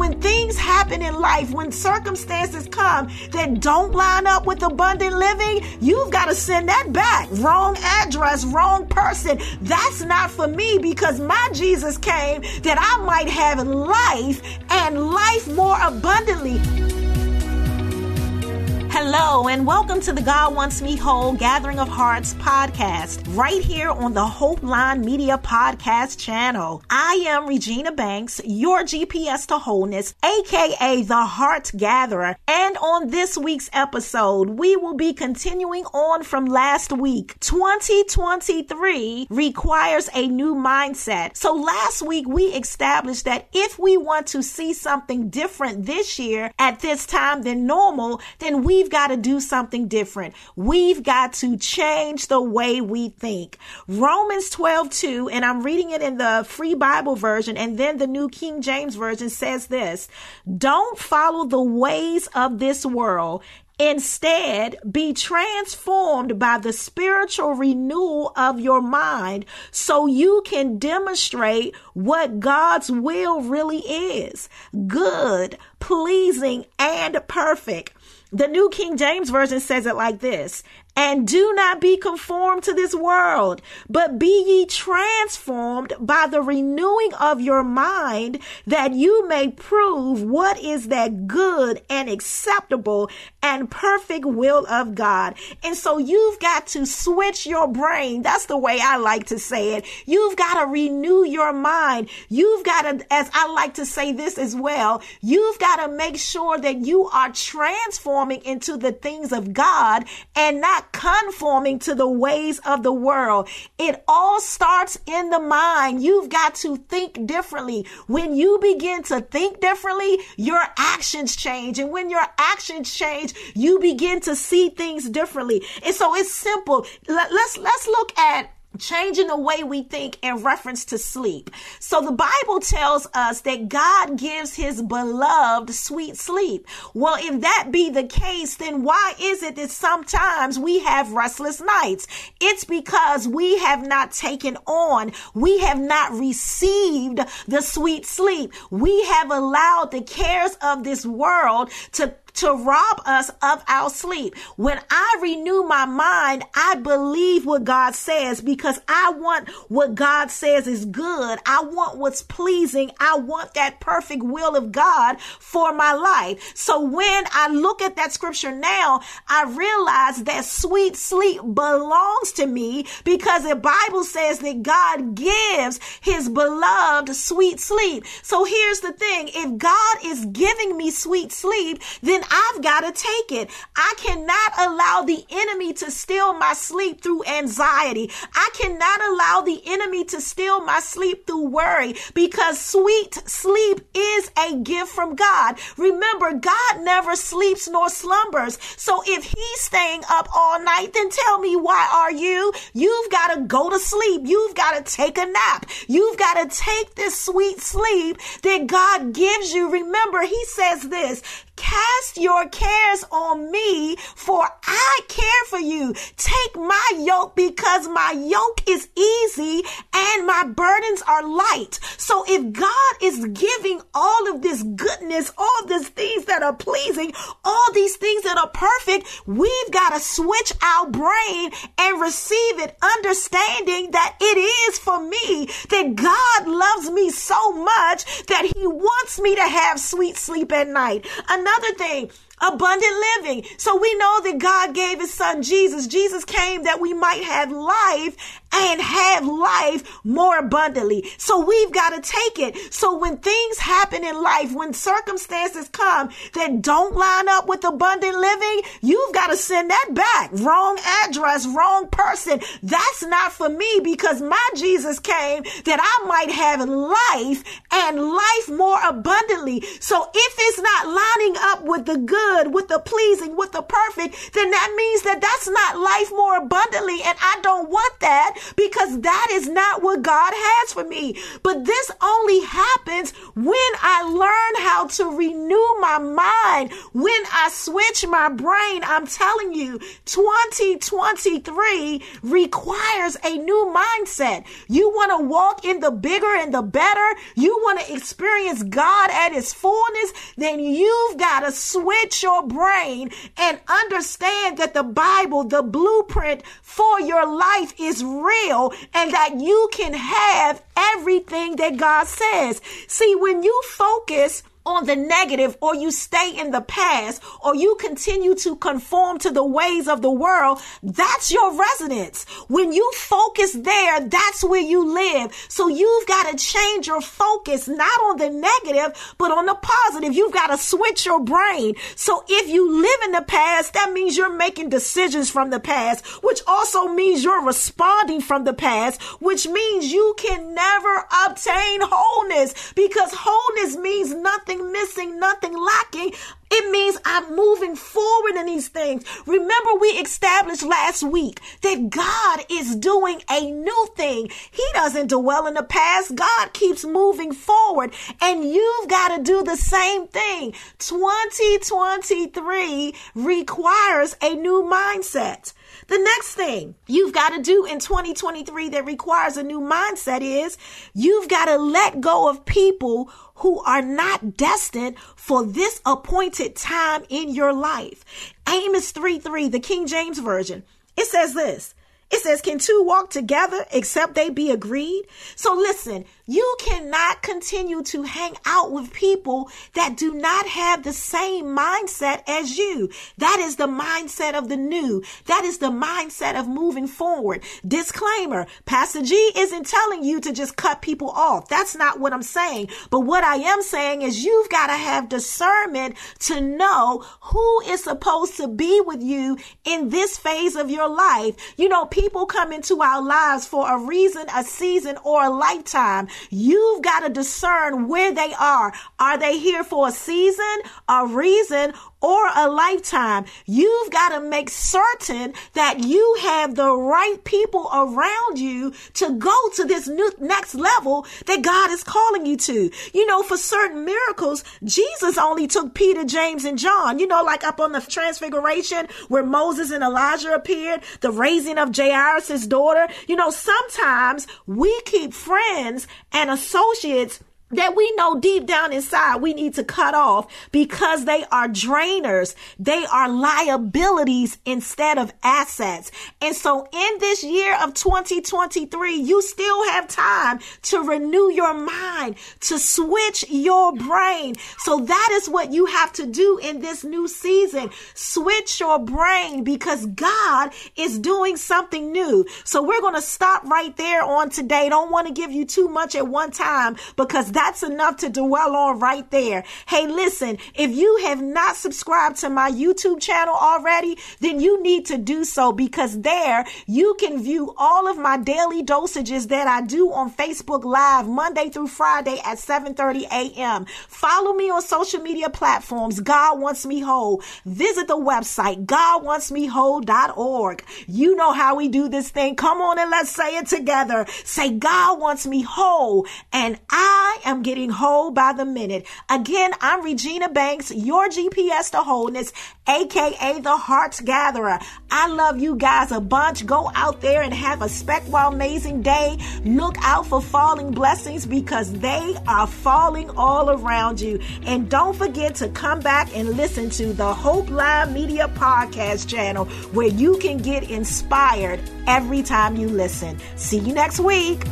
when things happen in life, when circumstances come that don't line up with abundant living, you've got to send that back. Wrong address, wrong person. That's not for me because my Jesus came that I might have life and life more abundantly. Hello, and welcome to the God Wants Me Whole Gathering of Hearts podcast, right here on the Hope Line Media Podcast channel. I am Regina Banks, your GPS to wholeness, aka the Heart Gatherer. And on this week's episode, we will be continuing on from last week. 2023 requires a new mindset. So last week, we established that if we want to see something different this year at this time than normal, then we've got to do something different. We've got to change the way we think. Romans 12, 2, and I'm reading it in the free Bible version, and then the New King James Version says this Don't follow the ways of this world. Instead, be transformed by the spiritual renewal of your mind so you can demonstrate what God's will really is good, pleasing, and perfect. The New King James Version says it like this and do not be conformed to this world, but be ye transformed by the renewing of your mind that you may prove what is that good and acceptable and perfect will of God. And so you've got to switch your brain. That's the way I like to say it. You've got to renew your mind. You've got to, as I like to say this as well, you've got to make sure that you are transforming into the things of God and not conforming to the ways of the world. It all starts in the mind. You've got to think differently. When you begin to think differently, your actions change. And when your actions change, you begin to see things differently. And so it's simple. Let's, let's look at changing the way we think in reference to sleep. So the Bible tells us that God gives his beloved sweet sleep. Well, if that be the case, then why is it that sometimes we have restless nights? It's because we have not taken on, we have not received the sweet sleep. We have allowed the cares of this world to to rob us of our sleep. When I renew my mind, I believe what God says because I want what God says is good. I want what's pleasing. I want that perfect will of God for my life. So when I look at that scripture now, I realize that sweet sleep belongs to me because the Bible says that God gives his beloved sweet sleep. So here's the thing. If God is giving me sweet sleep, then then I've got to take it. I cannot allow the enemy to steal my sleep through anxiety. I cannot allow the enemy to steal my sleep through worry because sweet sleep is a gift from God. Remember, God never sleeps nor slumbers. So if he's staying up all night, then tell me why are you? You've got to go to sleep. You've got to take a nap. You've got to take this sweet sleep that God gives you. Remember, he says this, Cast your cares on me, for I care for you. Take my yoke because my yoke is easy and burdens are light. So if God is giving all of this goodness, all these things that are pleasing, all these things that are perfect, we've got to switch our brain and receive it, understanding that it is for me, that God loves me so much that he wants me to have sweet sleep at night. Another thing abundant living. So we know that God gave his son Jesus. Jesus came that we might have life and have life more abundantly. So we've got to take it. So when things happen in life, when circumstances come that don't line up with abundant living, you've got to send that back. Wrong address, wrong person. That's not for me because my Jesus came that I might have life and life more abundantly. So if it's not up with the good, with the pleasing, with the perfect, then that means that that's not life more abundantly. And I don't want that because that is not what God has for me. But this only happens when I learn how to renew my mind, when I switch my brain, I'm telling you, 2023 requires a new mindset. You want to walk in the bigger and the better. You want to experience God at his fullness. Then you've got to switch your brain and understand that the Bible, the blueprint for your life is real and that you can have everything that God says. See, when you focus on the negative or you stay in the past or you continue to conform to the ways of the world, that's your residence. When you focus there, that's where you live. So you've got to change your focus, not on the negative, but on the positive. You've got to switch your brain. So if you live in the past, that means you're making decisions from the past, which also means you're responding from the past, which means you can never obtain wholeness because wholeness means nothing nothing missing, nothing lacking. It means I'm moving forward in these things. Remember, we established last week that God is doing a new thing. He doesn't dwell in the past. God keeps moving forward, and you've got to do the same thing. 2023 requires a new mindset. The next thing you've got to do in 2023 that requires a new mindset is you've got to let go of people who are not destined for this appointed time in your life. Amos 3 3, the King James Version, it says this. It says, Can two walk together except they be agreed? So listen, you cannot continue to hang out with people that do not have the same mindset as you. That is the mindset of the new. That is the mindset of moving forward. Disclaimer Pastor G isn't telling you to just cut people off. That's not what I'm saying. But what I am saying is you've got to have discernment to know who is supposed to be with you in this phase of your life. You know, people come into our lives for a reason, a season, or a lifetime. You've got to discern where they are. Are they here for a season, a reason, or a lifetime. You've got to make certain that you have the right people around you to go to this new next level that God is calling you to. You know, for certain miracles, Jesus only took Peter, James, and John. You know, like up on the transfiguration where Moses and Elijah appeared, the raising of Jairus' daughter. You know, sometimes we keep friends and associates that we know deep down inside we need to cut off because they are drainers. They are liabilities instead of assets. And so in this year of 2023, you still have time to renew your mind, to switch your brain. So that is what you have to do in this new season. Switch your brain because God is doing something new. So we're going to stop right there on today. Don't want to give you too much at one time because that's enough to dwell on right there. Hey, listen, if you have not subscribed to my YouTube channel already, then you need to do so because there you can view all of my daily dosages that I do on Facebook Live Monday through Friday at 7:30 a.m. Follow me on social media platforms. God wants me whole. Visit the website godwantsmewhole.org. You know how we do this thing. Come on and let's say it together. Say God wants me whole and I am getting whole by the minute. Again, I'm Regina Banks, your GPS to wholeness, aka the Hearts Gatherer. I love you guys a bunch. Go out there and have a spectacular, amazing day. Look out for falling blessings because they are falling all around you. And don't forget to come back and listen to the Hope Live Media Podcast channel where you can get inspired every time you listen. See you next week.